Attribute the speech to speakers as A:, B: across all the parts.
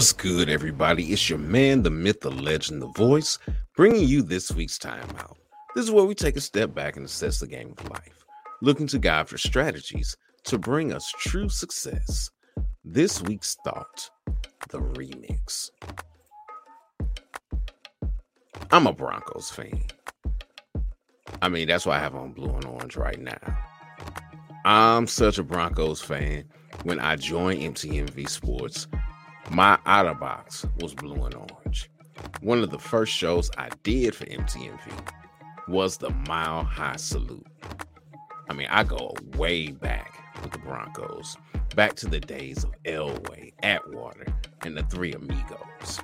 A: What's good, everybody? It's your man, the myth, the legend, the voice, bringing you this week's timeout. This is where we take a step back and assess the game of life, looking to God for strategies to bring us true success. This week's thought the remix. I'm a Broncos fan. I mean, that's why I have on blue and orange right now. I'm such a Broncos fan. When I joined MTMV Sports, my Otterbox was blue and orange. One of the first shows I did for MTMV was the Mile High Salute. I mean, I go way back with the Broncos, back to the days of Elway, Atwater, and the Three Amigos.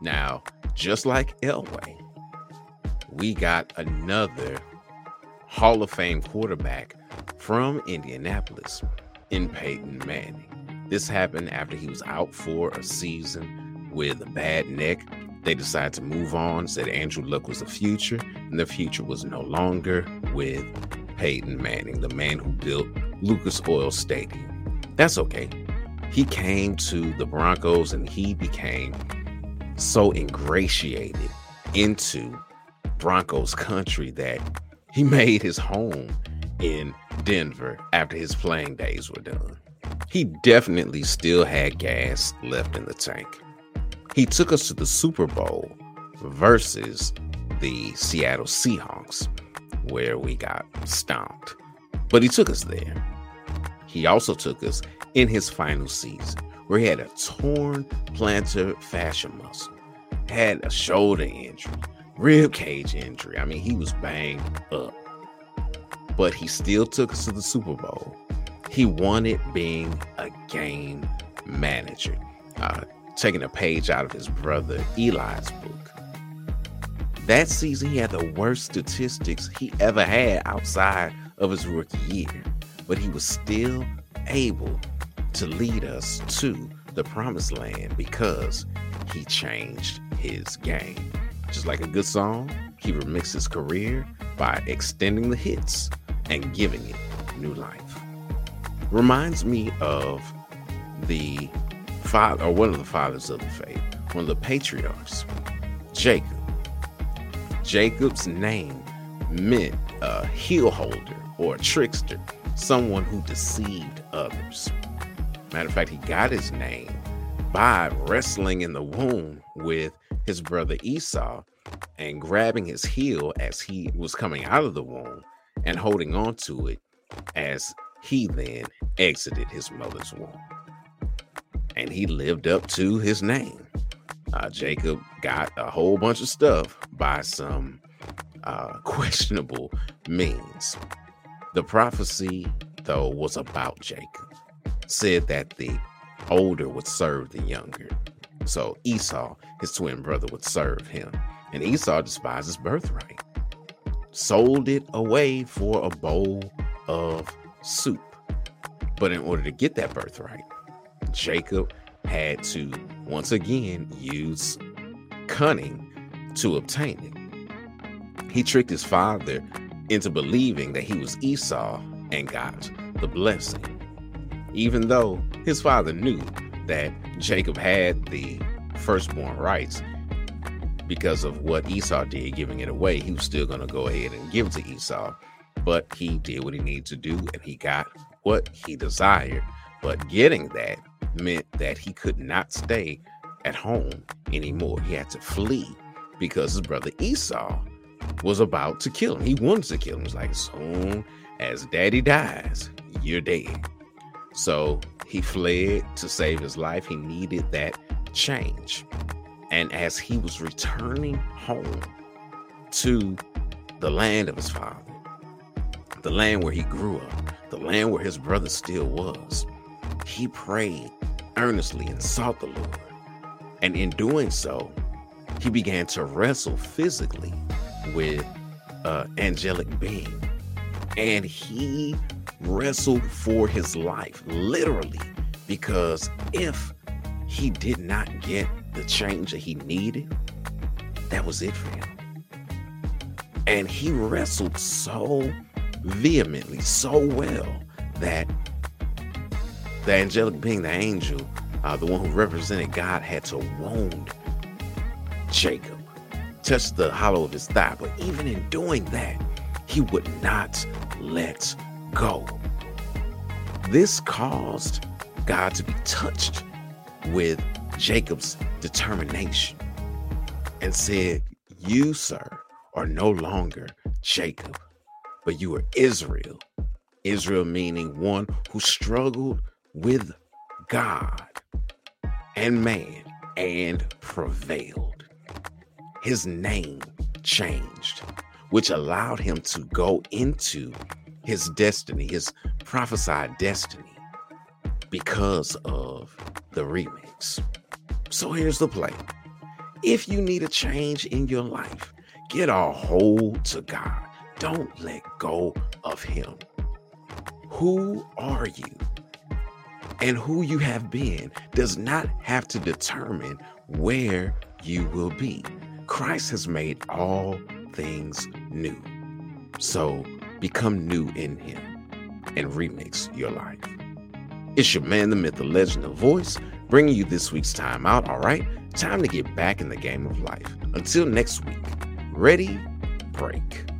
A: Now, just like Elway, we got another Hall of Fame quarterback from Indianapolis in Peyton Manning. This happened after he was out for a season with a bad neck. They decided to move on, said Andrew Luck was the future, and the future was no longer with Peyton Manning, the man who built Lucas Oil Stadium. That's okay. He came to the Broncos and he became so ingratiated into Broncos country that he made his home in Denver after his playing days were done he definitely still had gas left in the tank. He took us to the Super Bowl versus the Seattle Seahawks, where we got stomped. But he took us there. He also took us in his final season, where he had a torn plantar fascia muscle, had a shoulder injury, rib cage injury. I mean, he was banged up. But he still took us to the Super Bowl he wanted being a game manager, uh, taking a page out of his brother Eli's book. That season, he had the worst statistics he ever had outside of his rookie year, but he was still able to lead us to the promised land because he changed his game. Just like a good song, he remixed his career by extending the hits and giving it new life reminds me of the father or one of the fathers of the faith, one of the patriarchs, Jacob. Jacob's name meant a heel holder or a trickster, someone who deceived others. Matter of fact, he got his name by wrestling in the womb with his brother Esau and grabbing his heel as he was coming out of the womb and holding on to it as he then exited his mother's womb. And he lived up to his name. Uh, Jacob got a whole bunch of stuff by some uh, questionable means. The prophecy, though, was about Jacob, said that the older would serve the younger. So Esau, his twin brother, would serve him. And Esau despised his birthright, sold it away for a bowl of soup. But in order to get that birthright, Jacob had to once again use cunning to obtain it. He tricked his father into believing that he was Esau and got the blessing. Even though his father knew that Jacob had the firstborn rights because of what Esau did, giving it away, he was still going to go ahead and give it to Esau but he did what he needed to do and he got what he desired. But getting that meant that he could not stay at home anymore. He had to flee because his brother Esau was about to kill him. He wanted to kill him. He was like, as soon as daddy dies, you're dead. So he fled to save his life. He needed that change. And as he was returning home to the land of his father, the land where he grew up, the land where his brother still was. He prayed earnestly and sought the Lord. And in doing so, he began to wrestle physically with an angelic being. And he wrestled for his life, literally, because if he did not get the change that he needed, that was it for him. And he wrestled so vehemently so well that the angelic being, the angel, uh, the one who represented God, had to wound Jacob, touch the hollow of his thigh. But even in doing that, he would not let go. This caused God to be touched with Jacob's determination and said, You, sir, are no longer Jacob, but you are Israel. Israel meaning one who struggled with God and man and prevailed. His name changed, which allowed him to go into his destiny, his prophesied destiny, because of the remix. So here's the play. If you need a change in your life, get a hold to God. Don't let go of Him. Who are you? And who you have been does not have to determine where you will be. Christ has made all things new. So become new in Him and remix your life. It's your man, the myth, the legend, the voice, bringing you this week's time out. All right, time to get back in the game of life. Until next week, ready, break.